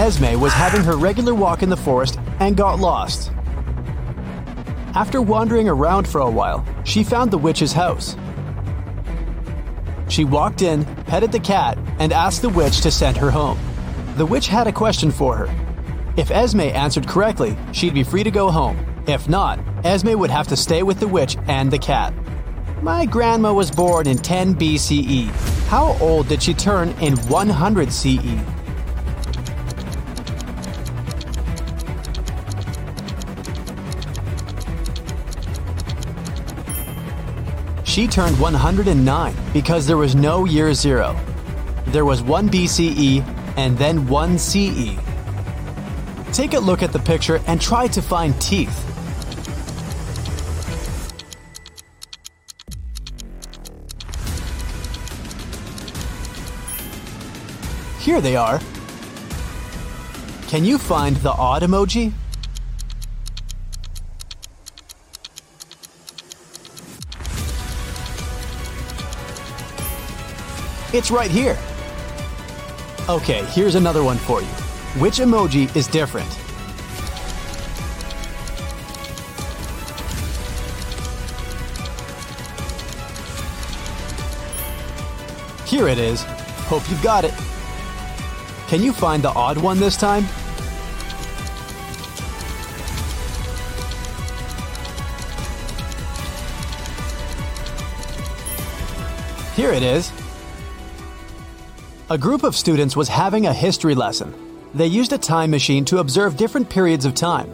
Esme was having her regular walk in the forest and got lost. After wandering around for a while, she found the witch's house. She walked in, petted the cat, and asked the witch to send her home. The witch had a question for her. If Esme answered correctly, she'd be free to go home. If not, Esme would have to stay with the witch and the cat. My grandma was born in 10 BCE. How old did she turn in 100 CE? She turned 109 because there was no year zero. There was 1 BCE and then 1 CE. Take a look at the picture and try to find teeth. Here they are. Can you find the odd emoji? It's right here. Okay, here's another one for you. Which emoji is different? Here it is. Hope you've got it. Can you find the odd one this time? Here it is. A group of students was having a history lesson. They used a time machine to observe different periods of time.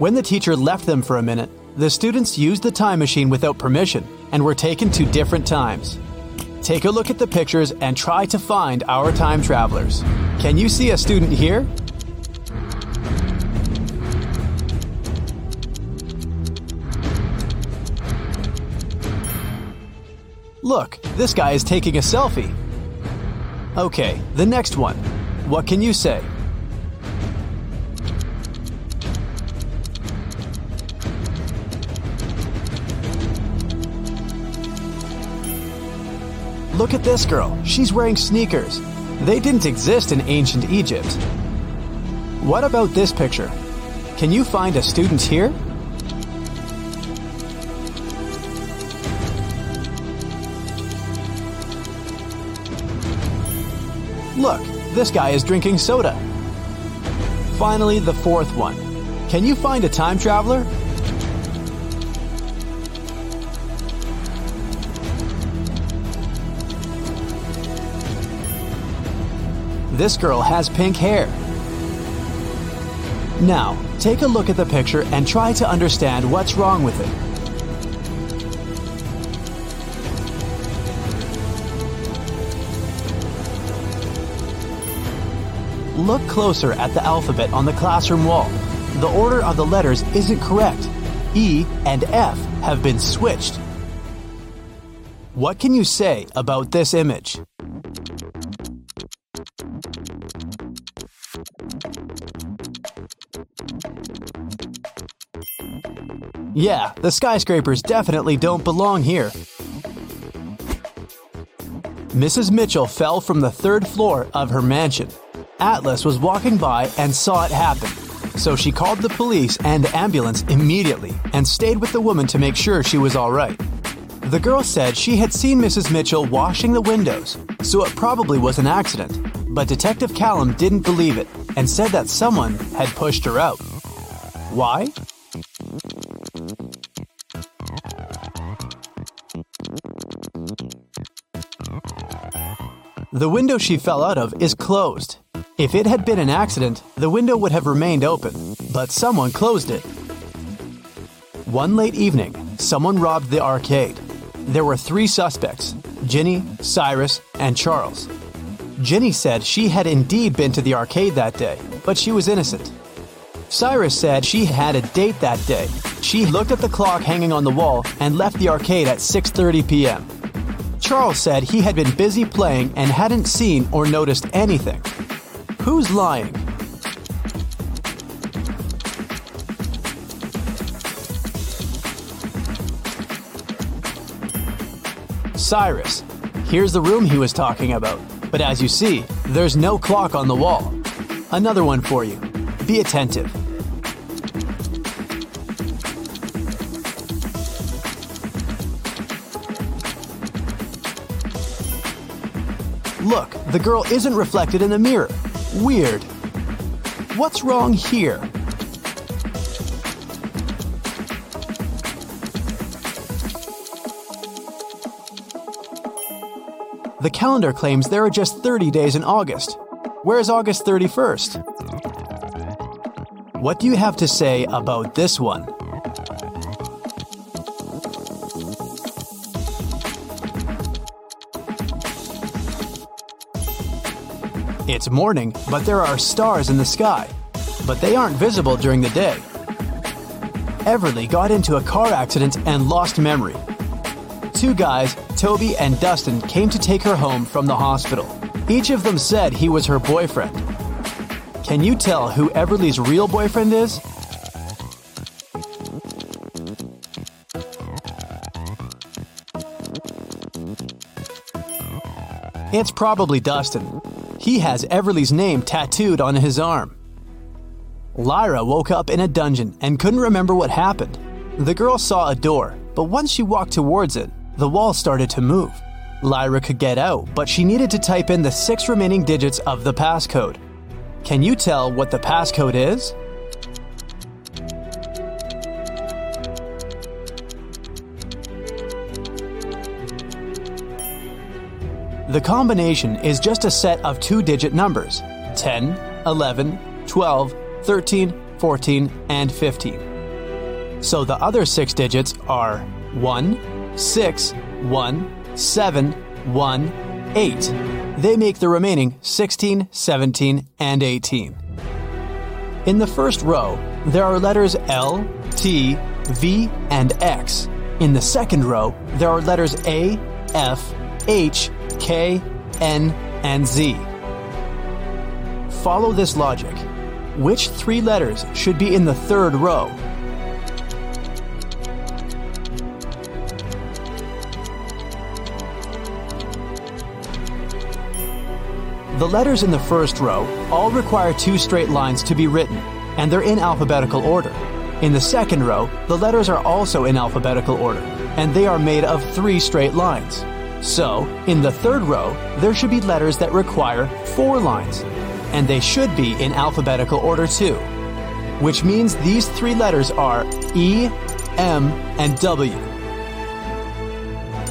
When the teacher left them for a minute, the students used the time machine without permission and were taken to different times. Take a look at the pictures and try to find our time travelers. Can you see a student here? Look, this guy is taking a selfie. Okay, the next one. What can you say? Look at this girl. She's wearing sneakers. They didn't exist in ancient Egypt. What about this picture? Can you find a student here? Look, this guy is drinking soda. Finally, the fourth one. Can you find a time traveler? This girl has pink hair. Now, take a look at the picture and try to understand what's wrong with it. Look closer at the alphabet on the classroom wall. The order of the letters isn't correct. E and F have been switched. What can you say about this image? Yeah, the skyscrapers definitely don't belong here. Mrs. Mitchell fell from the third floor of her mansion. Atlas was walking by and saw it happen. So she called the police and the ambulance immediately and stayed with the woman to make sure she was all right. The girl said she had seen Mrs. Mitchell washing the windows, so it probably was an accident. But Detective Callum didn't believe it and said that someone had pushed her out. Why? The window she fell out of is closed. If it had been an accident, the window would have remained open, but someone closed it. One late evening, someone robbed the arcade. There were three suspects Ginny, Cyrus, and Charles. Ginny said she had indeed been to the arcade that day, but she was innocent. Cyrus said she had a date that day. She looked at the clock hanging on the wall and left the arcade at 6:30 p.m. Charles said he had been busy playing and hadn't seen or noticed anything. Who's lying? Cyrus. Here's the room he was talking about. But as you see, there's no clock on the wall. Another one for you. Be attentive. Look, the girl isn't reflected in the mirror. Weird. What's wrong here? The calendar claims there are just 30 days in August. Where's August 31st? What do you have to say about this one? It's morning, but there are stars in the sky, but they aren't visible during the day. Everly got into a car accident and lost memory. Two guys, Toby and Dustin, came to take her home from the hospital. Each of them said he was her boyfriend. Can you tell who Everly's real boyfriend is? It's probably Dustin. He has Everly's name tattooed on his arm. Lyra woke up in a dungeon and couldn't remember what happened. The girl saw a door, but once she walked towards it, the wall started to move. Lyra could get out, but she needed to type in the six remaining digits of the passcode. Can you tell what the passcode is? The combination is just a set of two digit numbers 10, 11, 12, 13, 14, and 15. So the other six digits are 1, 6, 1, 7, 1, 8. They make the remaining 16, 17, and 18. In the first row, there are letters L, T, V, and X. In the second row, there are letters A, F, H, K, N, and Z. Follow this logic. Which three letters should be in the third row? The letters in the first row all require two straight lines to be written, and they're in alphabetical order. In the second row, the letters are also in alphabetical order, and they are made of three straight lines. So, in the third row, there should be letters that require four lines, and they should be in alphabetical order too, which means these three letters are E, M, and W.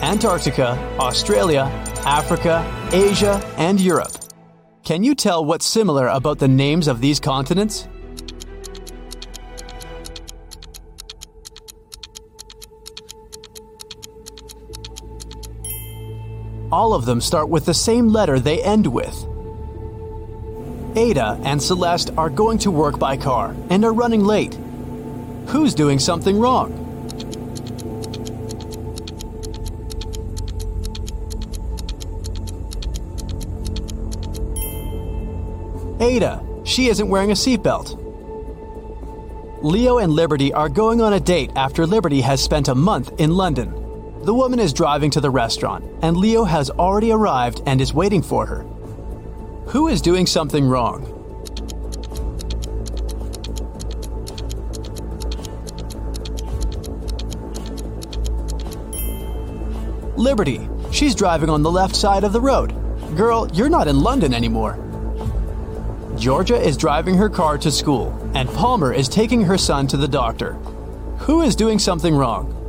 Antarctica, Australia, Africa, Asia, and Europe. Can you tell what's similar about the names of these continents? All of them start with the same letter they end with. Ada and Celeste are going to work by car and are running late. Who's doing something wrong? Ada, she isn't wearing a seatbelt. Leo and Liberty are going on a date after Liberty has spent a month in London. The woman is driving to the restaurant, and Leo has already arrived and is waiting for her. Who is doing something wrong? Liberty, she's driving on the left side of the road. Girl, you're not in London anymore. Georgia is driving her car to school, and Palmer is taking her son to the doctor. Who is doing something wrong?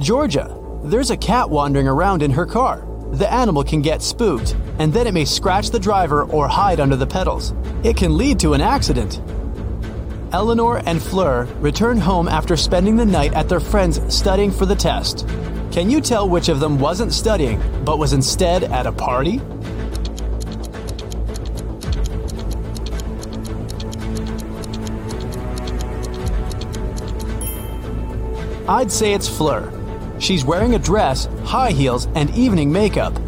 Georgia, there's a cat wandering around in her car. The animal can get spooked, and then it may scratch the driver or hide under the pedals. It can lead to an accident. Eleanor and Fleur return home after spending the night at their friend's studying for the test. Can you tell which of them wasn't studying, but was instead at a party? I'd say it's Fleur. She's wearing a dress, high heels, and evening makeup.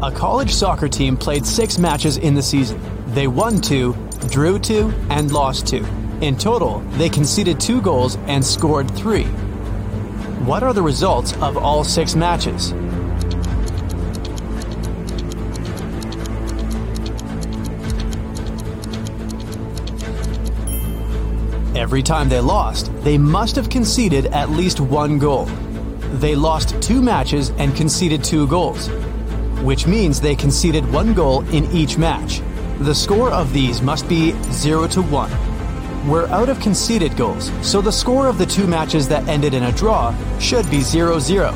A college soccer team played six matches in the season. They won two, drew two, and lost two. In total, they conceded two goals and scored three. What are the results of all six matches? Every time they lost, they must have conceded at least one goal. They lost two matches and conceded two goals, which means they conceded one goal in each match. The score of these must be 0 to 1. We're out of conceded goals, so the score of the two matches that ended in a draw should be 0 0.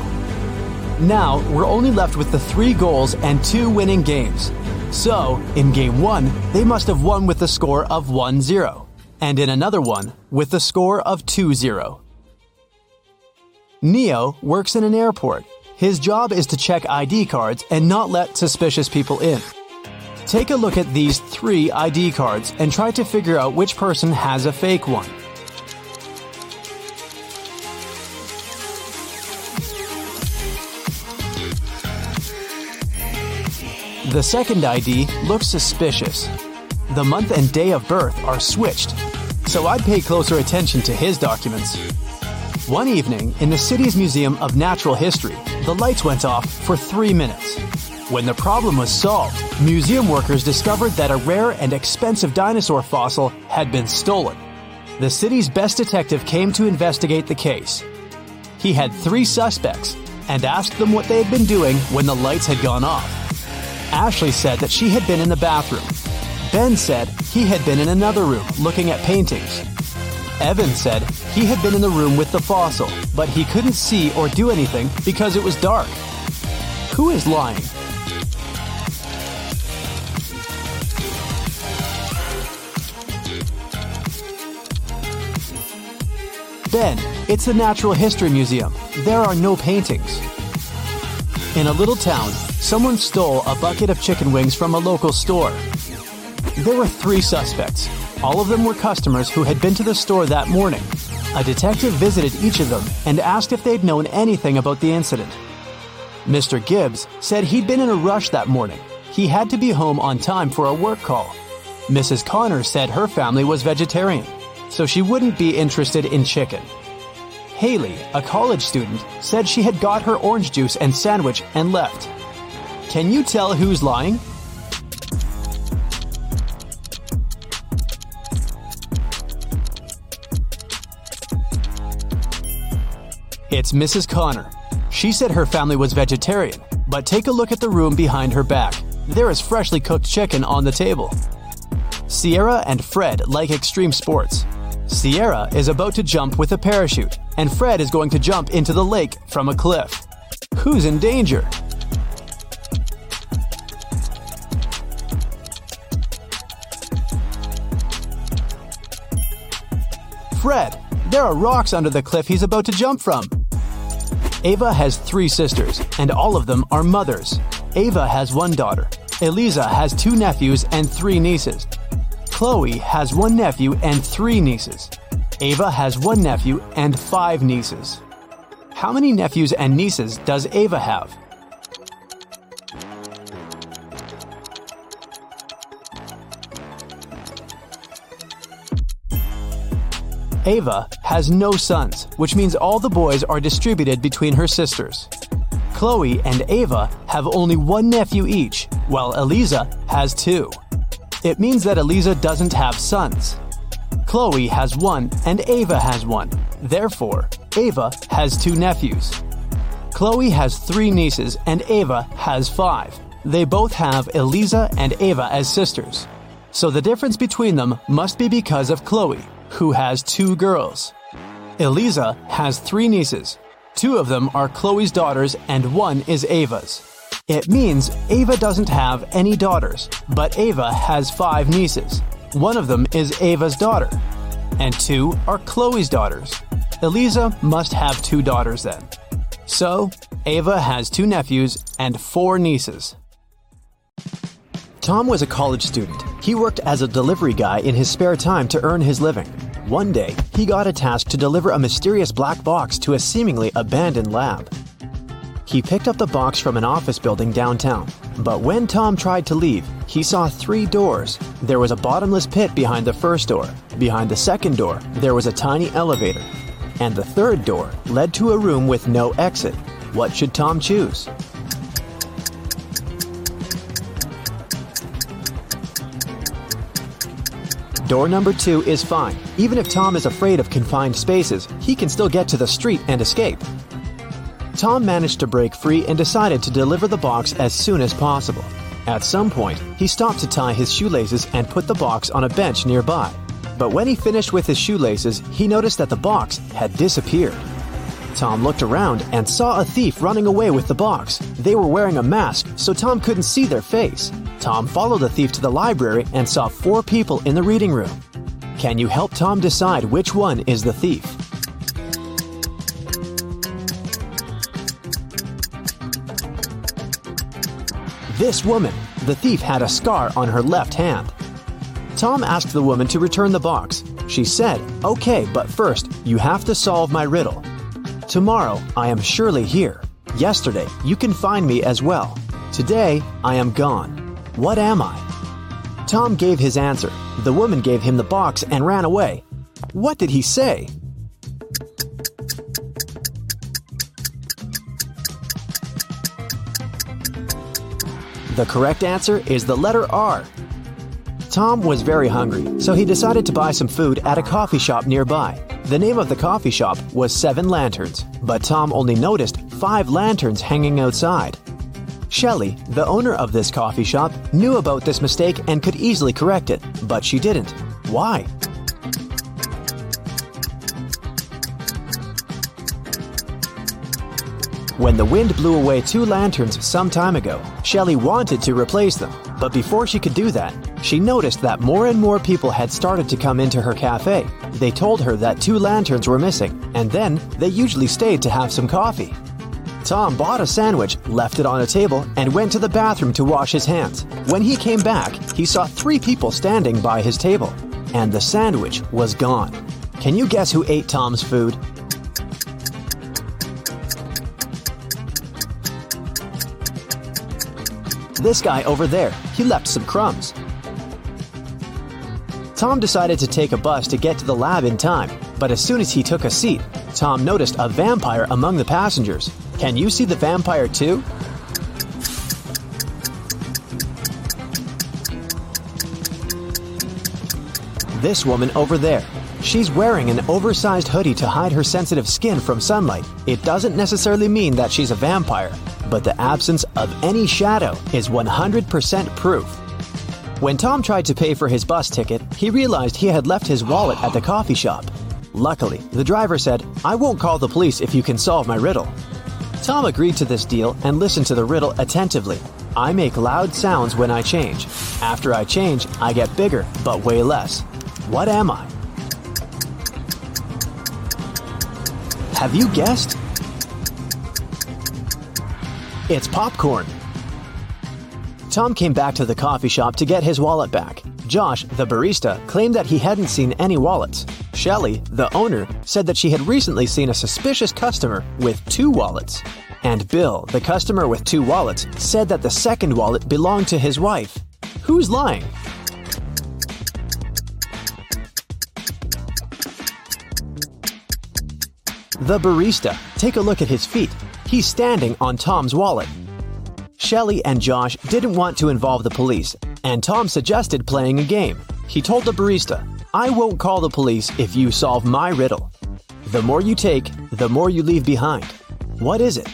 Now, we're only left with the three goals and two winning games. So, in game one, they must have won with the score of 1 0 and in another one with a score of 2 0. Neo works in an airport. His job is to check ID cards and not let suspicious people in. Take a look at these three ID cards and try to figure out which person has a fake one. The second ID looks suspicious. The month and day of birth are switched so I'd pay closer attention to his documents. One evening, in the city's Museum of Natural History, the lights went off for three minutes. When the problem was solved, museum workers discovered that a rare and expensive dinosaur fossil had been stolen. The city's best detective came to investigate the case. He had three suspects and asked them what they had been doing when the lights had gone off. Ashley said that she had been in the bathroom Ben said he had been in another room looking at paintings. Evan said he had been in the room with the fossil, but he couldn't see or do anything because it was dark. Who is lying? Ben, it's a natural history museum. There are no paintings. In a little town, someone stole a bucket of chicken wings from a local store. There were three suspects. All of them were customers who had been to the store that morning. A detective visited each of them and asked if they'd known anything about the incident. Mr. Gibbs said he'd been in a rush that morning. He had to be home on time for a work call. Mrs. Connor said her family was vegetarian, so she wouldn't be interested in chicken. Haley, a college student, said she had got her orange juice and sandwich and left. Can you tell who's lying? It's Mrs. Connor. She said her family was vegetarian, but take a look at the room behind her back. There is freshly cooked chicken on the table. Sierra and Fred like extreme sports. Sierra is about to jump with a parachute, and Fred is going to jump into the lake from a cliff. Who's in danger? Fred, there are rocks under the cliff he's about to jump from. Ava has three sisters, and all of them are mothers. Ava has one daughter. Eliza has two nephews and three nieces. Chloe has one nephew and three nieces. Ava has one nephew and five nieces. How many nephews and nieces does Ava have? Ava has no sons, which means all the boys are distributed between her sisters. Chloe and Ava have only one nephew each, while Eliza has two. It means that Eliza doesn't have sons. Chloe has one and Ava has one. Therefore, Ava has two nephews. Chloe has three nieces and Ava has five. They both have Eliza and Ava as sisters. So the difference between them must be because of Chloe, who has two girls. Eliza has three nieces. Two of them are Chloe's daughters, and one is Ava's. It means Ava doesn't have any daughters, but Ava has five nieces. One of them is Ava's daughter, and two are Chloe's daughters. Eliza must have two daughters then. So, Ava has two nephews and four nieces. Tom was a college student. He worked as a delivery guy in his spare time to earn his living. One day, he got a task to deliver a mysterious black box to a seemingly abandoned lab. He picked up the box from an office building downtown, but when Tom tried to leave, he saw three doors. There was a bottomless pit behind the first door. Behind the second door, there was a tiny elevator. and the third door led to a room with no exit. What should Tom choose? Door number two is fine. Even if Tom is afraid of confined spaces, he can still get to the street and escape. Tom managed to break free and decided to deliver the box as soon as possible. At some point, he stopped to tie his shoelaces and put the box on a bench nearby. But when he finished with his shoelaces, he noticed that the box had disappeared. Tom looked around and saw a thief running away with the box. They were wearing a mask, so Tom couldn't see their face. Tom followed the thief to the library and saw four people in the reading room. Can you help Tom decide which one is the thief? This woman, the thief, had a scar on her left hand. Tom asked the woman to return the box. She said, Okay, but first, you have to solve my riddle. Tomorrow, I am surely here. Yesterday, you can find me as well. Today, I am gone. What am I? Tom gave his answer. The woman gave him the box and ran away. What did he say? The correct answer is the letter R. Tom was very hungry, so he decided to buy some food at a coffee shop nearby. The name of the coffee shop was Seven Lanterns, but Tom only noticed five lanterns hanging outside. Shelley, the owner of this coffee shop, knew about this mistake and could easily correct it, but she didn't. Why? When the wind blew away two lanterns some time ago, Shelley wanted to replace them. But before she could do that, she noticed that more and more people had started to come into her cafe. They told her that two lanterns were missing, and then they usually stayed to have some coffee. Tom bought a sandwich, left it on a table, and went to the bathroom to wash his hands. When he came back, he saw three people standing by his table, and the sandwich was gone. Can you guess who ate Tom's food? This guy over there, he left some crumbs. Tom decided to take a bus to get to the lab in time, but as soon as he took a seat, Tom noticed a vampire among the passengers. Can you see the vampire too? This woman over there. She's wearing an oversized hoodie to hide her sensitive skin from sunlight. It doesn't necessarily mean that she's a vampire, but the absence of any shadow is 100% proof. When Tom tried to pay for his bus ticket, he realized he had left his wallet at the coffee shop. Luckily, the driver said, I won't call the police if you can solve my riddle. Tom agreed to this deal and listened to the riddle attentively. I make loud sounds when I change. After I change, I get bigger, but way less. What am I? Have you guessed? It's popcorn. Tom came back to the coffee shop to get his wallet back. Josh, the barista, claimed that he hadn't seen any wallets. Shelley, the owner, said that she had recently seen a suspicious customer with two wallets. And Bill, the customer with two wallets, said that the second wallet belonged to his wife. Who's lying? The barista. Take a look at his feet. He's standing on Tom's wallet. Shelley and Josh didn't want to involve the police, and Tom suggested playing a game. He told the barista, I won't call the police if you solve my riddle. The more you take, the more you leave behind. What is it?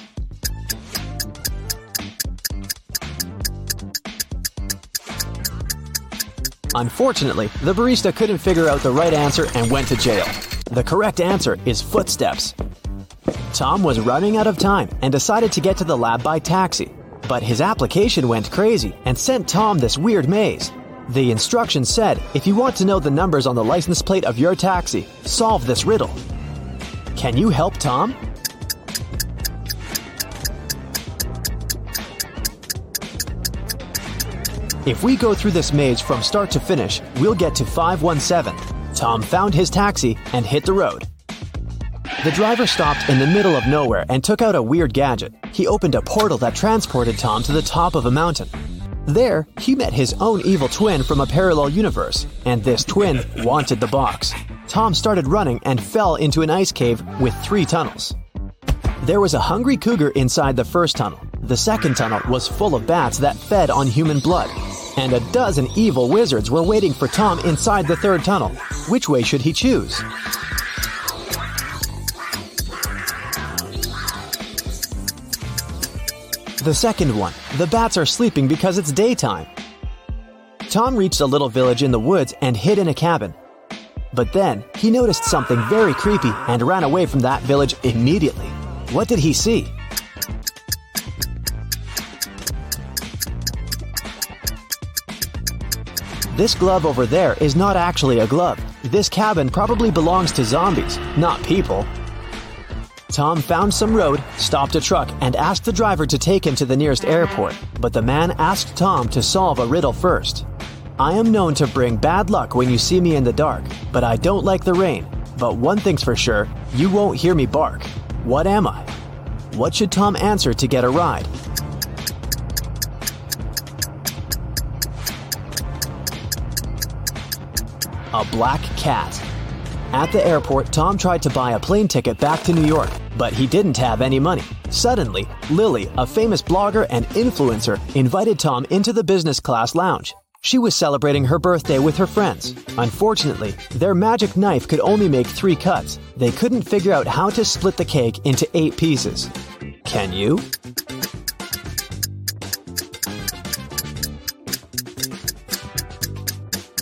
Unfortunately, the barista couldn't figure out the right answer and went to jail. The correct answer is footsteps. Tom was running out of time and decided to get to the lab by taxi. But his application went crazy and sent Tom this weird maze. The instructions said if you want to know the numbers on the license plate of your taxi, solve this riddle. Can you help Tom? If we go through this maze from start to finish, we'll get to 517. Tom found his taxi and hit the road. The driver stopped in the middle of nowhere and took out a weird gadget. He opened a portal that transported Tom to the top of a mountain. There, he met his own evil twin from a parallel universe, and this twin wanted the box. Tom started running and fell into an ice cave with three tunnels. There was a hungry cougar inside the first tunnel. The second tunnel was full of bats that fed on human blood. And a dozen evil wizards were waiting for Tom inside the third tunnel. Which way should he choose? The second one. The bats are sleeping because it's daytime. Tom reached a little village in the woods and hid in a cabin. But then he noticed something very creepy and ran away from that village immediately. What did he see? This glove over there is not actually a glove. This cabin probably belongs to zombies, not people. Tom found some road, stopped a truck, and asked the driver to take him to the nearest airport. But the man asked Tom to solve a riddle first. I am known to bring bad luck when you see me in the dark, but I don't like the rain. But one thing's for sure you won't hear me bark. What am I? What should Tom answer to get a ride? A black cat. At the airport, Tom tried to buy a plane ticket back to New York, but he didn't have any money. Suddenly, Lily, a famous blogger and influencer, invited Tom into the business class lounge. She was celebrating her birthday with her friends. Unfortunately, their magic knife could only make three cuts. They couldn't figure out how to split the cake into eight pieces. Can you?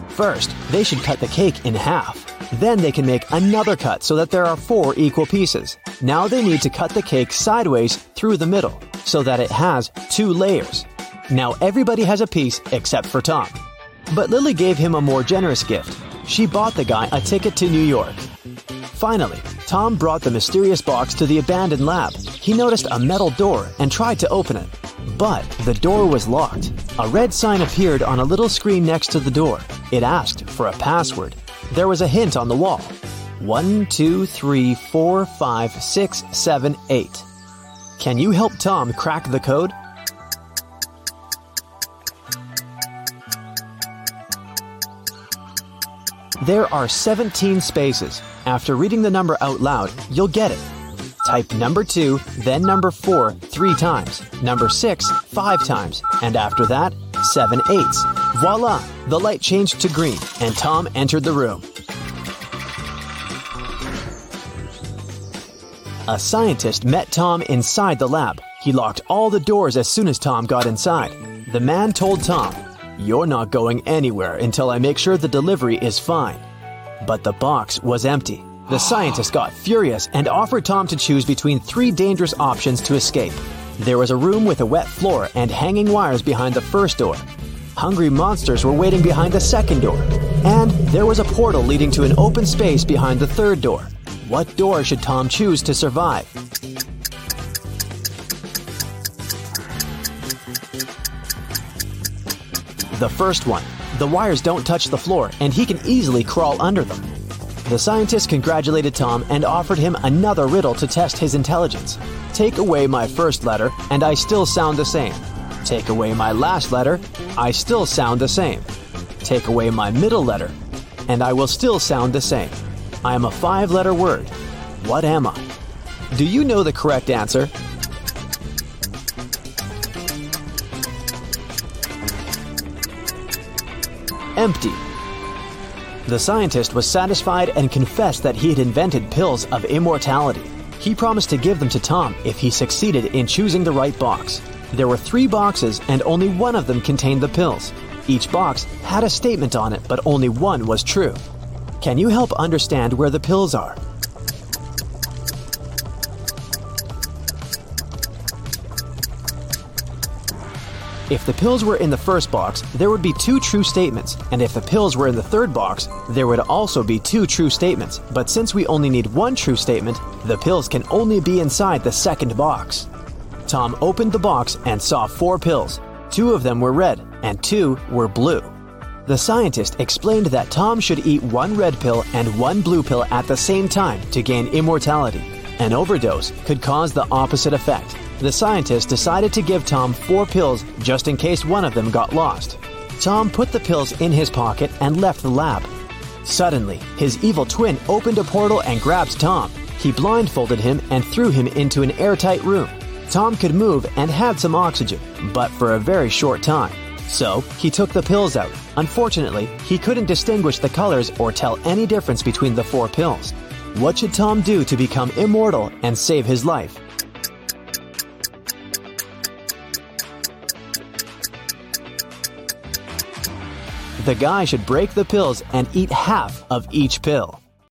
First, they should cut the cake in half. Then they can make another cut so that there are four equal pieces. Now they need to cut the cake sideways through the middle so that it has two layers. Now everybody has a piece except for Tom. But Lily gave him a more generous gift. She bought the guy a ticket to New York. Finally, Tom brought the mysterious box to the abandoned lab. He noticed a metal door and tried to open it. But the door was locked. A red sign appeared on a little screen next to the door. It asked for a password. There was a hint on the wall. One, two, three, four, five, six, seven, eight. Can you help Tom crack the code? There are 17 spaces. After reading the number out loud, you'll get it. Type number 2, then number 4 three times, number 6 five times, and after that, 7 eights. Voila! The light changed to green, and Tom entered the room. A scientist met Tom inside the lab. He locked all the doors as soon as Tom got inside. The man told Tom, You're not going anywhere until I make sure the delivery is fine. But the box was empty. The scientist got furious and offered Tom to choose between three dangerous options to escape. There was a room with a wet floor and hanging wires behind the first door. Hungry monsters were waiting behind the second door. And there was a portal leading to an open space behind the third door. What door should Tom choose to survive? The first one. The wires don't touch the floor, and he can easily crawl under them. The scientist congratulated Tom and offered him another riddle to test his intelligence. Take away my first letter, and I still sound the same. Take away my last letter, I still sound the same. Take away my middle letter, and I will still sound the same. I am a five letter word. What am I? Do you know the correct answer? Empty. The scientist was satisfied and confessed that he had invented pills of immortality. He promised to give them to Tom if he succeeded in choosing the right box. There were three boxes, and only one of them contained the pills. Each box had a statement on it, but only one was true. Can you help understand where the pills are? If the pills were in the first box, there would be two true statements, and if the pills were in the third box, there would also be two true statements. But since we only need one true statement, the pills can only be inside the second box. Tom opened the box and saw four pills. Two of them were red, and two were blue. The scientist explained that Tom should eat one red pill and one blue pill at the same time to gain immortality. An overdose could cause the opposite effect. The scientist decided to give Tom four pills just in case one of them got lost. Tom put the pills in his pocket and left the lab. Suddenly, his evil twin opened a portal and grabbed Tom. He blindfolded him and threw him into an airtight room. Tom could move and had some oxygen, but for a very short time. So, he took the pills out. Unfortunately, he couldn't distinguish the colors or tell any difference between the four pills. What should Tom do to become immortal and save his life? The guy should break the pills and eat half of each pill.